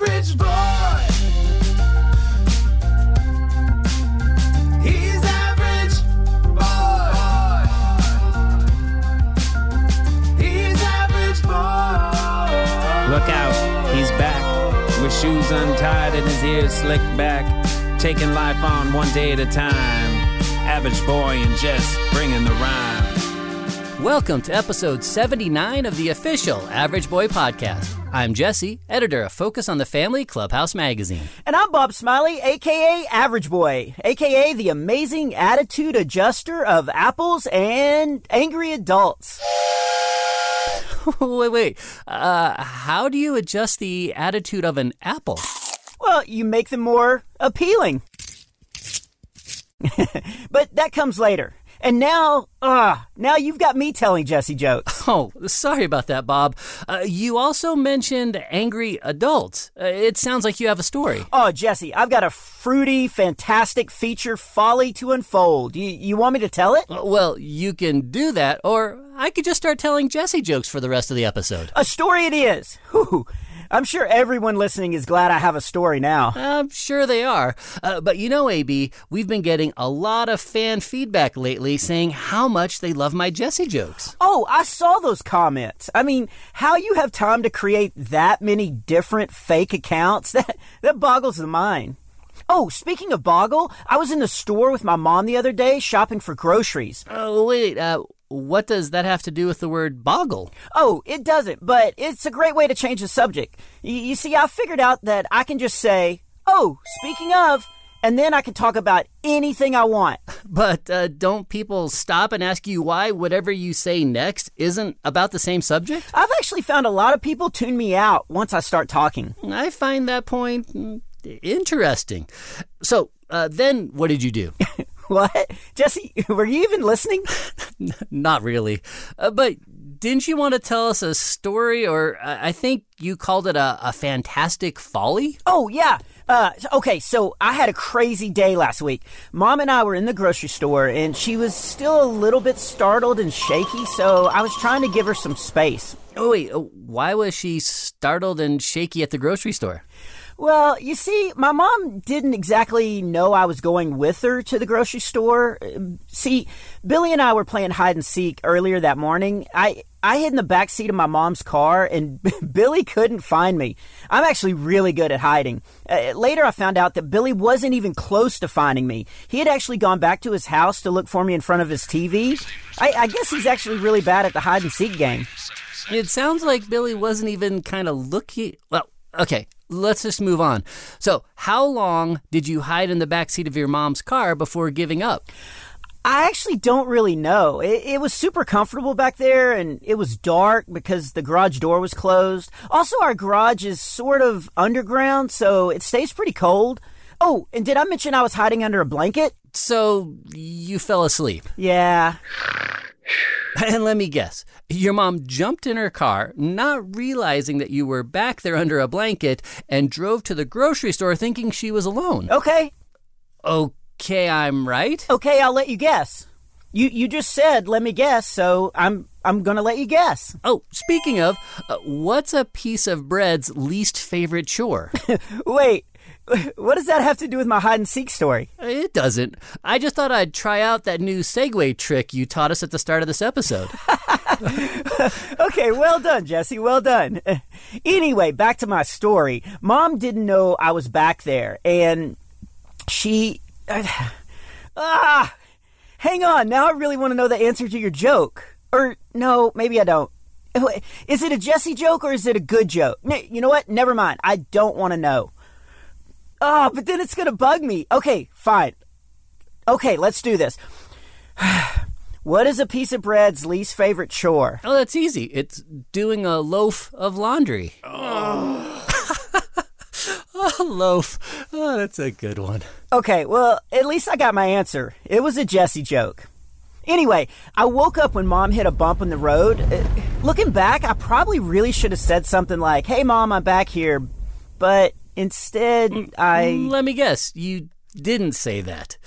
average boy. He's average boy. He's average boy. Look out, he's back. With shoes untied and his ears slicked back. Taking life on one day at a time. Average boy and Jess bringing the rhyme. Welcome to episode 79 of the official Average Boy Podcast. I'm Jesse, editor of Focus on the Family Clubhouse magazine. And I'm Bob Smiley, aka Average Boy, aka the amazing attitude adjuster of apples and angry adults. wait, wait. Uh, how do you adjust the attitude of an apple? Well, you make them more appealing. but that comes later. And now, ah, now you've got me telling Jesse jokes. Oh, sorry about that, Bob. Uh, you also mentioned angry adults. Uh, it sounds like you have a story. Oh, Jesse, I've got a fruity, fantastic feature folly to unfold. You, you want me to tell it? Uh, Well, you can do that, or I could just start telling Jesse jokes for the rest of the episode. A story it is. Whew. I'm sure everyone listening is glad I have a story now. I'm sure they are. Uh, but you know, AB, we've been getting a lot of fan feedback lately saying how much they love my Jesse jokes. Oh, I saw those comments. I mean, how you have time to create that many different fake accounts, that, that boggles the mind. Oh, speaking of boggle, I was in the store with my mom the other day shopping for groceries. Oh, wait, uh, what does that have to do with the word boggle? Oh, it doesn't, but it's a great way to change the subject. Y- you see, I figured out that I can just say, oh, speaking of, and then I can talk about anything I want. But uh, don't people stop and ask you why whatever you say next isn't about the same subject? I've actually found a lot of people tune me out once I start talking. I find that point mm, interesting. So, uh, then what did you do? What? Jesse, were you even listening? Not really. Uh, but didn't you want to tell us a story, or uh, I think you called it a, a fantastic folly? Oh, yeah. Uh, okay, so I had a crazy day last week. Mom and I were in the grocery store, and she was still a little bit startled and shaky, so I was trying to give her some space. Oh, wait, uh, why was she startled and shaky at the grocery store? Well, you see, my mom didn't exactly know I was going with her to the grocery store. See, Billy and I were playing hide and seek earlier that morning. I I hid in the back seat of my mom's car, and Billy couldn't find me. I'm actually really good at hiding. Uh, later, I found out that Billy wasn't even close to finding me. He had actually gone back to his house to look for me in front of his TV. I, I guess he's actually really bad at the hide and seek game. It sounds like Billy wasn't even kind of looking. Well, okay, let's just move on. So, how long did you hide in the back seat of your mom's car before giving up? I actually don't really know. It, it was super comfortable back there and it was dark because the garage door was closed. Also, our garage is sort of underground, so it stays pretty cold. Oh, and did I mention I was hiding under a blanket? So, you fell asleep. Yeah. And let me guess, your mom jumped in her car, not realizing that you were back there under a blanket, and drove to the grocery store thinking she was alone. Okay. Okay, I'm right? Okay, I'll let you guess. You you just said let me guess, so I'm I'm going to let you guess. Oh, speaking of, uh, what's a piece of bread's least favorite chore? Wait. What does that have to do with my hide and seek story? it doesn't. I just thought I'd try out that new segue trick you taught us at the start of this episode. Okay, well done, Jesse. Well done. Anyway, back to my story. Mom didn't know I was back there, and she. ah! Hang on. Now I really want to know the answer to your joke. Or, no, maybe I don't. Is it a Jesse joke or is it a good joke? You know what? Never mind. I don't want to know. Oh, but then it's going to bug me. Okay, fine. Okay, let's do this. what is a piece of bread's least favorite chore? oh, that's easy. It's doing a loaf of laundry. Oh, a loaf. Oh, that's a good one. Okay, well, at least I got my answer. It was a Jesse joke. Anyway, I woke up when mom hit a bump in the road. Uh, looking back, I probably really should have said something like, Hey, mom, I'm back here. But instead, I. Let me guess. You didn't say that.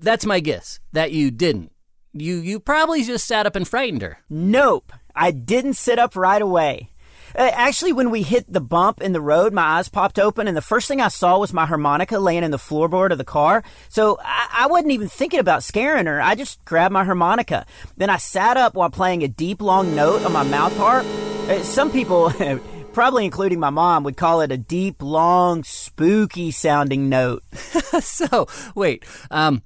That's my guess. That you didn't. You you probably just sat up and frightened her. Nope. I didn't sit up right away. Uh, actually, when we hit the bump in the road, my eyes popped open, and the first thing I saw was my harmonica laying in the floorboard of the car. So I, I wasn't even thinking about scaring her. I just grabbed my harmonica. Then I sat up while playing a deep, long note on my mouth harp. Uh, some people. Probably including my mom would call it a deep, long, spooky sounding note. so, wait, um,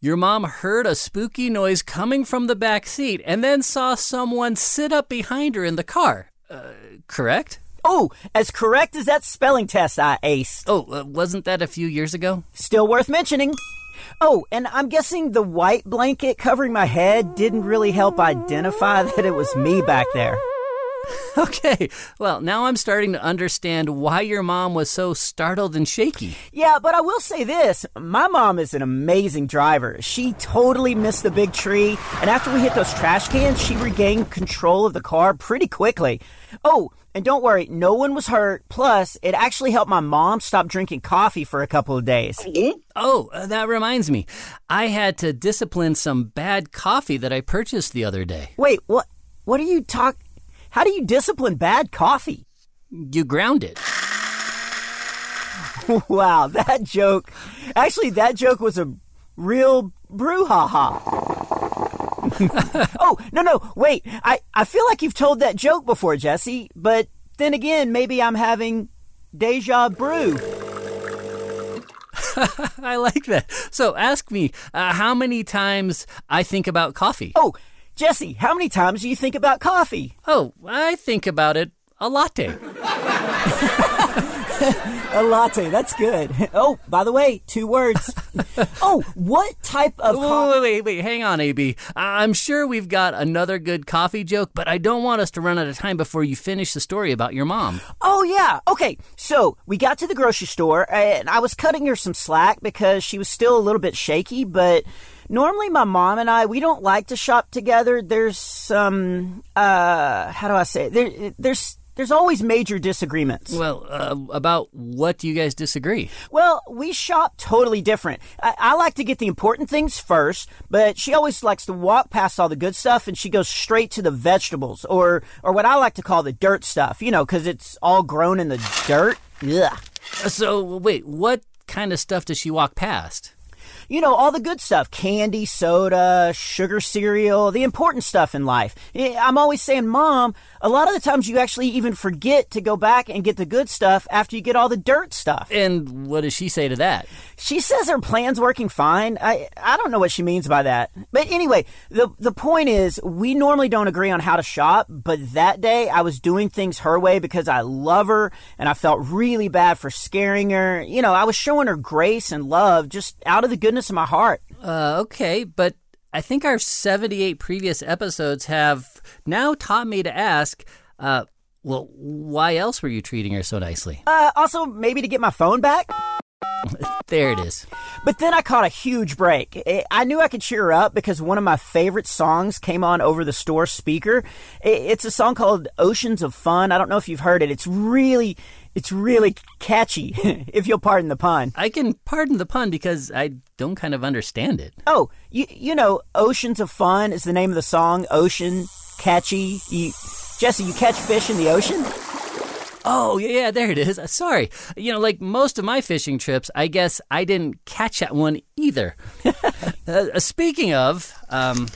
your mom heard a spooky noise coming from the back seat and then saw someone sit up behind her in the car. Uh, correct? Oh, as correct as that spelling test I aced. Oh, uh, wasn't that a few years ago? Still worth mentioning. Oh, and I'm guessing the white blanket covering my head didn't really help identify that it was me back there. Okay, well, now I'm starting to understand why your mom was so startled and shaky. Yeah, but I will say this my mom is an amazing driver. She totally missed the big tree, and after we hit those trash cans, she regained control of the car pretty quickly. Oh, and don't worry, no one was hurt. Plus, it actually helped my mom stop drinking coffee for a couple of days. Oh, uh, that reminds me. I had to discipline some bad coffee that I purchased the other day. Wait, what? What are you talk? How do you discipline bad coffee? You ground it. wow, that joke. Actually, that joke was a real brouhaha. oh, no, no, wait. I, I feel like you've told that joke before, Jesse, but then again, maybe I'm having deja brew. I like that. So ask me uh, how many times I think about coffee. Oh, Jesse, how many times do you think about coffee? Oh, I think about it a latte. A latte, that's good. Oh, by the way, two words. oh, what type of coffee? wait, wait, wait, hang on, AB. I- I'm sure we've got another good coffee joke, but I don't want us to run out of time before you finish the story about your mom. Oh, yeah. Okay, so we got to the grocery store, and I was cutting her some slack because she was still a little bit shaky, but normally my mom and I, we don't like to shop together. There's some, uh, how do I say it? There, there's, there's always major disagreements. Well, uh, about what do you guys disagree? Well, we shop totally different. I, I like to get the important things first, but she always likes to walk past all the good stuff and she goes straight to the vegetables or, or what I like to call the dirt stuff, you know, because it's all grown in the dirt. Ugh. So, wait, what kind of stuff does she walk past? You know, all the good stuff candy, soda, sugar cereal, the important stuff in life. I'm always saying, Mom, a lot of the times you actually even forget to go back and get the good stuff after you get all the dirt stuff. And what does she say to that? She says her plan's working fine. I I don't know what she means by that. But anyway, the the point is we normally don't agree on how to shop, but that day I was doing things her way because I love her and I felt really bad for scaring her. You know, I was showing her grace and love just out of the goodness of my heart. Uh, okay, but I think our 78 previous episodes have now taught me to ask, uh, well, why else were you treating her so nicely? Uh, also maybe to get my phone back. There it is. But then I caught a huge break. I- I knew I could cheer her up because one of my favorite songs came on over the store speaker. It's a song called Oceans of Fun. I don't know if you've heard it. It's really, it's really catchy, if you'll pardon the pun. I can pardon the pun because I don't kind of understand it. Oh, you, you know, Oceans of Fun is the name of the song. Ocean, catchy. You, Jesse, you catch fish in the ocean? Oh, yeah, yeah, there it is. Uh, Sorry. You know, like most of my fishing trips, I guess I didn't catch that one either. uh, speaking of, um,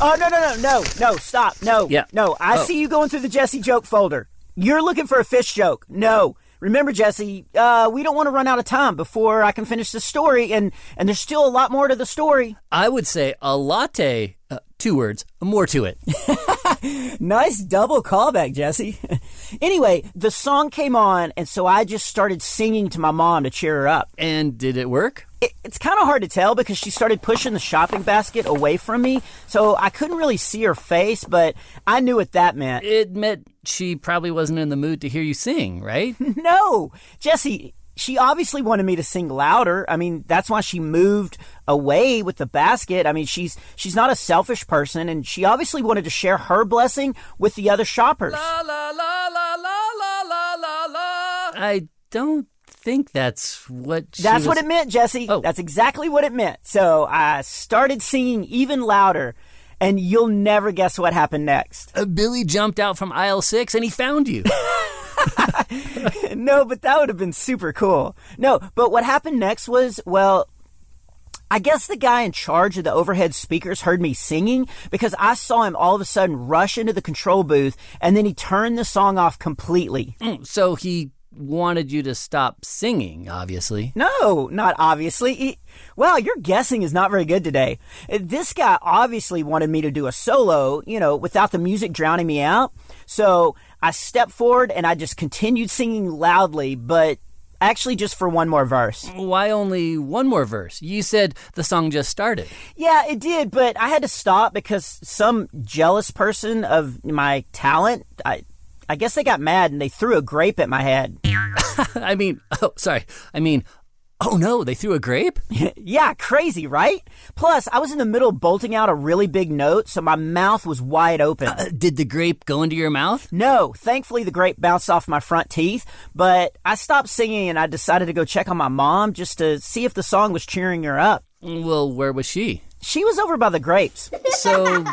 Oh, no, no, no, no, no, stop. No, Yeah. no. I Oh. see you going through the Jesse joke folder. You're looking for a fish joke. No. Remember, Jesse, uh, we don't want to run out of time before I can finish the story, and, and there's still a lot more to the story. I would say a latte, uh, two words, more to it. Nice double callback, Jesse. anyway, the song came on, and so I just started singing to my mom to cheer her up. And did it work? It, it's kind of hard to tell because she started pushing the shopping basket away from me, so I couldn't really see her face, but I knew what that meant. It meant she probably wasn't in the mood to hear you sing, right? No, Jesse, she obviously wanted me to sing louder. I mean, that's why she moved away with the basket. I mean, she's she's not a selfish person and she obviously wanted to share her blessing with the other shoppers. La la la la la la la la. I don't think that's what she That's was- what it meant, Jesse. Oh. That's exactly what it meant. So, I started singing even louder and you'll never guess what happened next. Uh, Billy jumped out from aisle six and he found you. no, but that would have been super cool. No, but what happened next was, well, I guess the guy in charge of the overhead speakers heard me singing because I saw him all of a sudden rush into the control booth and then he turned the song off completely. Mm, so he wanted you to stop singing, obviously. No, not obviously. He, wow, your guessing is not very good today. This guy obviously wanted me to do a solo, you know, without the music drowning me out. So I stepped forward and I just continued singing loudly, but actually just for one more verse. Why only one more verse? You said the song just started. Yeah, it did, but I had to stop because some jealous person of my talent, I, I guess they got mad and they threw a grape at my head. I mean, oh, sorry. I mean, oh no, they threw a grape? yeah, crazy, right? Plus, I was in the middle of bolting out a really big note, so my mouth was wide open. Uh, did the grape go into your mouth? no, thankfully the grape bounced off my front teeth, but I stopped singing and I decided to go check on my mom just to see if the song was cheering her up. Well, where was she? She was over by the grapes. So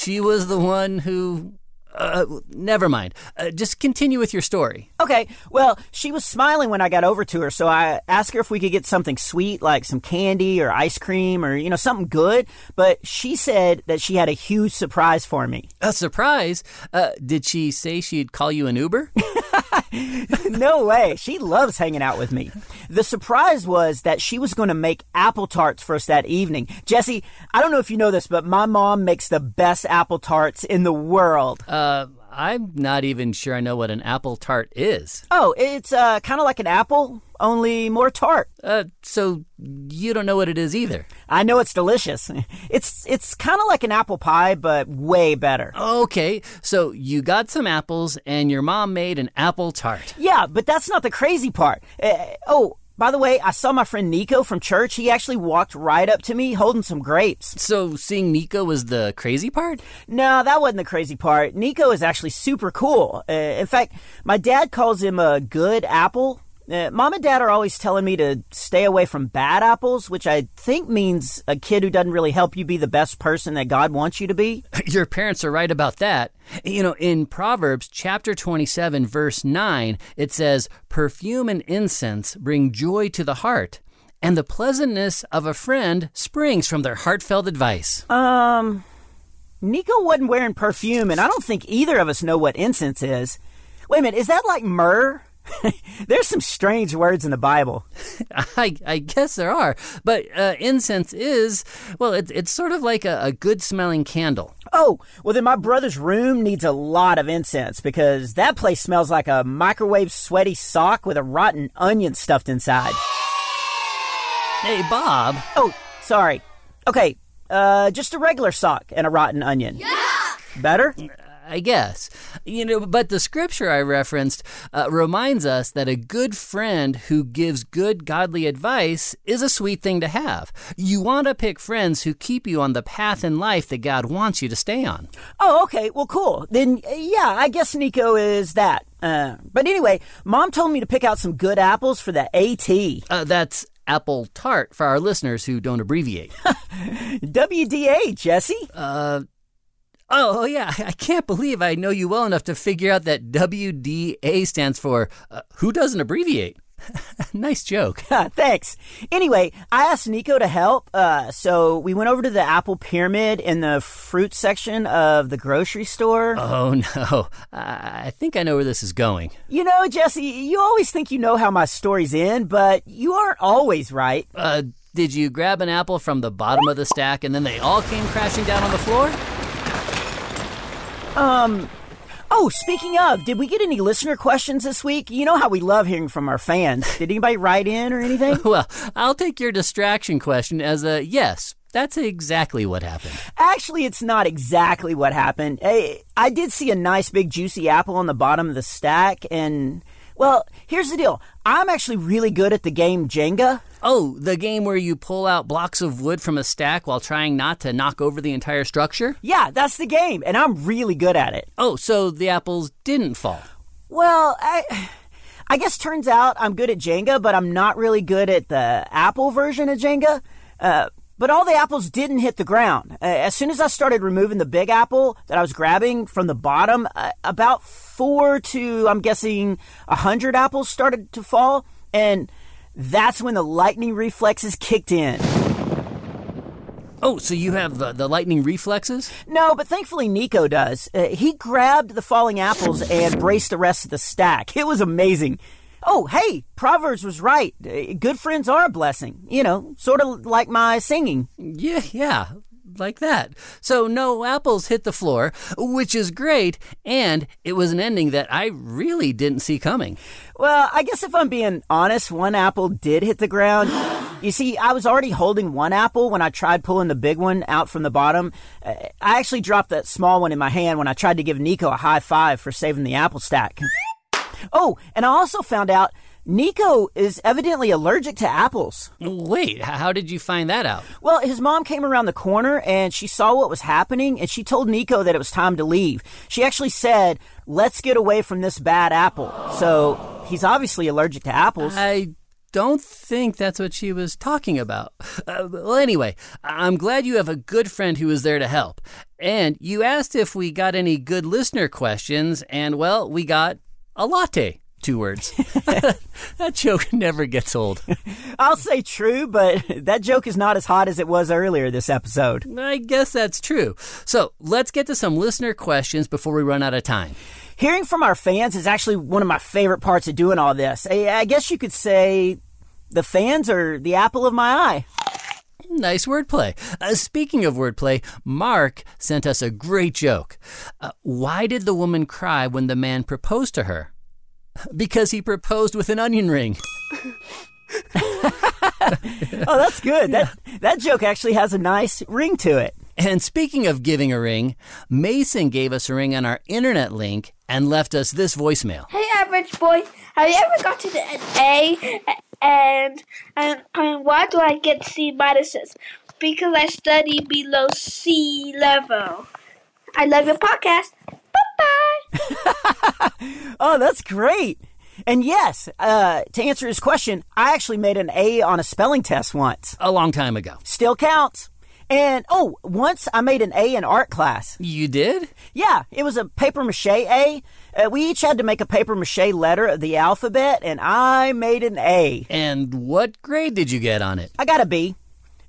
she was the one who. Uh, never mind. Uh, just continue with your story. Okay, well, she was smiling when I got over to her, so I asked her if we could get something sweet, like some candy or ice cream or, you know, something good. But she said that she had a huge surprise for me. A surprise? Uh, did she say she'd call you an Uber? no way. She loves hanging out with me. The surprise was that she was going to make apple tarts for us that evening. Jesse, I don't know if you know this, but my mom makes the best apple tarts in the world. Uh, I'm not even sure I know what an apple tart is. Oh, it's uh, kind of like an apple, only more tart. Uh, so you don't know what it is either. I know it's delicious. It's it's kind of like an apple pie, but way better. Okay, so you got some apples and your mom made an apple tart. Yeah, but that's not the crazy part. Uh, oh, by the way, I saw my friend Nico from church. He actually walked right up to me holding some grapes. So seeing Nico was the crazy part? No, that wasn't the crazy part. Nico is actually super cool. Uh, in fact, my dad calls him a good apple. Uh, Mom and Dad are always telling me to stay away from bad apples, which I think means a kid who doesn't really help you be the best person that God wants you to be. Your parents are right about that. You know, in Proverbs chapter 27, verse 9, it says, Perfume and incense bring joy to the heart, and the pleasantness of a friend springs from their heartfelt advice. Um, Nico wasn't wearing perfume, and I don't think either of us know what incense is. Wait a minute, is that like myrrh? There's some strange words in the Bible. I, I guess there are, but uh, incense is, well, it, it's sort of like a, a good smelling candle. Oh, well, then my brother's room needs a lot of incense because that place smells like a microwave sweaty sock with a rotten onion stuffed inside. Hey, Bob. Oh, sorry. Okay, uh, just a regular sock and a rotten onion. Yeah! Better? I guess. You know, but the scripture I referenced uh, reminds us that a good friend who gives good godly advice is a sweet thing to have. You want to pick friends who keep you on the path in life that God wants you to stay on. Oh, okay. Well, cool. Then, uh, yeah, I guess Nico is that. Uh, but anyway, mom told me to pick out some good apples for the AT. Uh, that's apple tart for our listeners who don't abbreviate. WDA, Jesse. Uh, Oh, oh, yeah. I can't believe I know you well enough to figure out that WDA stands for uh, Who Doesn't Abbreviate? nice joke. Thanks. Anyway, I asked Nico to help, uh, so we went over to the apple pyramid in the fruit section of the grocery store. Oh, no. I I think I know where this is going. You know, Jesse, you always think you know how my stories end, but you aren't always right. Uh, did you grab an apple from the bottom of the stack and then they all came crashing down on the floor? Um, oh, speaking of, did we get any listener questions this week? You know how we love hearing from our fans. Did anybody write in or anything? Well, I'll take your distraction question as a yes. That's exactly what happened. Actually, it's not exactly what happened. I, I did see a nice big juicy apple on the bottom of the stack, and, well, here's the deal. I'm actually really good at the game Jenga. Oh, the game where you pull out blocks of wood from a stack while trying not to knock over the entire structure? Yeah, that's the game, and I'm really good at it. Oh, so the apples didn't fall. Well, I. I guess turns out I'm good at Jenga, but I'm not really good at the Apple version of Jenga. Uh, But all the apples didn't hit the ground. Uh, as soon as I started removing the big apple that I was grabbing from the bottom, uh, about four to, I'm guessing, a hundred apples started to fall. And that's when the lightning reflexes kicked in. Oh, so you have the, the lightning reflexes? No, but thankfully Nico does. Uh, he grabbed the falling apples and braced the rest of the stack. It was amazing. Oh, hey, Proverbs was right. Uh, Good friends are a blessing. You know, sort of like my singing. Yeah, yeah, like that. So no apples hit the floor, which is great, and it was an ending that I really didn't see coming. Well, I guess if I'm being honest, one apple did hit the ground. You see, I was already holding one apple when I tried pulling the big one out from the bottom. Uh, I actually dropped that small one in my hand when I tried to give Nico a high five for saving the apple stack. Oh, and I also found out Nico is evidently allergic to apples. Wait, how did you find that out? Well, his mom came around the corner and she saw what was happening and she told Nico that it was time to leave. She actually said, Let's get away from this bad apple. So he's obviously allergic to apples. I don't think that's what she was talking about. Uh, well, anyway, I'm glad you have a good friend who was there to help. And you asked if we got any good listener questions, and well, we got a latte. Two words. that joke never gets old. I'll say true, but that joke is not as hot as it was earlier this episode. I guess that's true. So let's get to some listener questions before we run out of time. Hearing from our fans is actually one of my favorite parts of doing all this. I, guess you could say the fans are the apple of my eye. Nice wordplay. Uh, speaking of wordplay, Mark sent us a great joke. Uh, why did the woman cry when the man proposed to her? Because he proposed with an onion ring. Oh, that's good. That that joke actually has a nice ring to it. And speaking of giving a ring, Mason gave us a ring on our internet link and left us this voicemail. Hey, average boy, have you ever gotten an A and and, and why do I get C minuses? Because I study below C level. I love your podcast. Oh, that's great. And yes, uh, to answer his question, I actually made an A on a spelling test once. A long time ago. Still counts. And oh, once I made an A in art class. You did? Yeah, it was a paper mache A. Uh, we each had to make a paper mache letter of the alphabet, and I made an A. And what grade did you get on it? I got a B,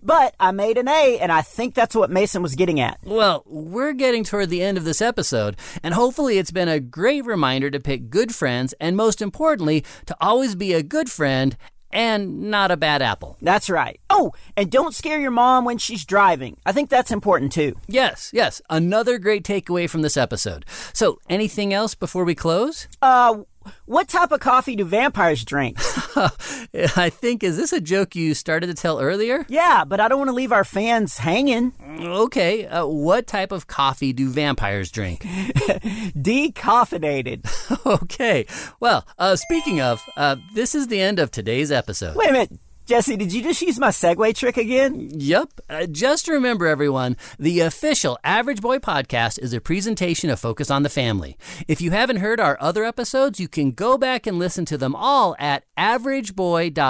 but I made an A, and I think that's what Mason was getting at. Well, we're getting toward the end of this episode, and hopefully it's been a great reminder to pick good friends, and most importantly, to always be a good friend and not a bad apple. That's right. Oh, and don't scare your mom when she's driving. I think that's important too. Yes, yes, another great takeaway from this episode. So, anything else before we close? Uh, what type of coffee do vampires drink? I think, is this a joke you started to tell earlier? yeah, but I don't want to leave our fans hanging. Okay, uh, what type of coffee do vampires drink? Decaffeinated. okay, well, uh, speaking of, uh, this is the end of today's episode. Wait a minute. Jesse, did you just use my segue trick again? Yep. Uh, just remember, everyone, the official Average Boy podcast is a presentation of Focus on the Family. If you haven't heard our other episodes, you can go back and listen to them all at averageboy.org.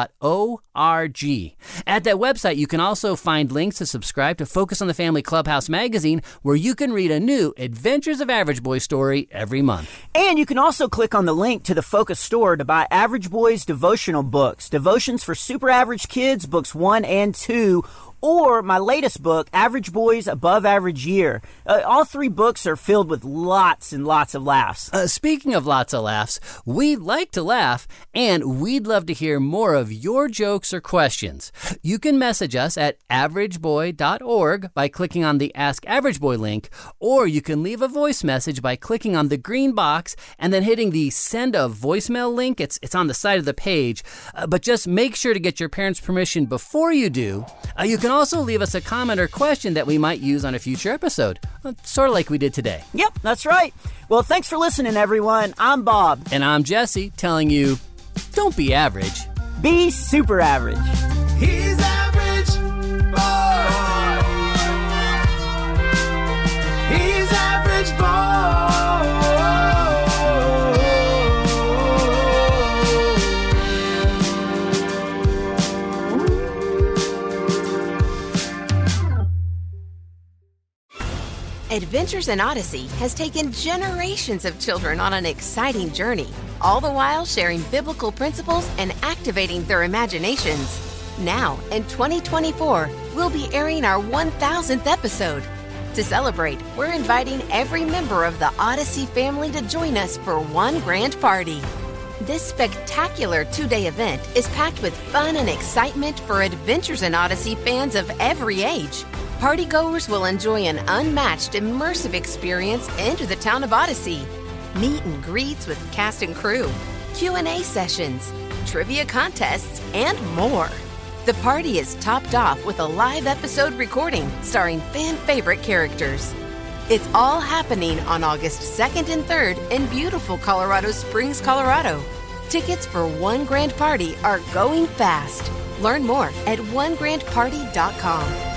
At that website, you can also find links to subscribe to Focus on the Family Clubhouse magazine, where you can read a new Adventures of Average Boy story every month. And you can also click on the link to the Focus store to buy Average Boys devotional books, Devotions for Super Average Kids, books one and two, or my latest book, Average Boys Above Average Year. Uh, all three books are filled with lots and lots of laughs. Uh, speaking of lots of laughs, we like to laugh, and we'd love to hear more of your jokes or questions. You can message us at averageboy.org by clicking on the Ask Average Boy link, or you can leave a voice message by clicking on the green box and then hitting the Send a Voicemail link. It's, it's on the side of the page, uh, but just make sure to get your parents' permission before you do. Uh, you can also leave us a comment or question that we might use on a future episode, uh, sort of like we did today. Yep, that's right. Well, thanks for listening, everyone. I'm Bob. And I'm Jesse telling you don't be average. Be super average. He's average Adventures in Odyssey has taken generations of children on an exciting journey, all the while sharing biblical principles and activating their imaginations. Now, in 2024, we'll be airing our 1000th episode. To celebrate, we're inviting every member of the Odyssey family to join us for one grand party. This spectacular two day event is packed with fun and excitement for Adventures in Odyssey fans of every age. Partygoers will enjoy an unmatched immersive experience into the town of Odyssey. Meet and greets with cast and crew, Q&A sessions, trivia contests, and more. The party is topped off with a live episode recording starring fan favorite characters. It's all happening on August 2nd and 3rd in beautiful Colorado Springs, Colorado. Tickets for One Grand Party are going fast. Learn more at onegrandparty.com.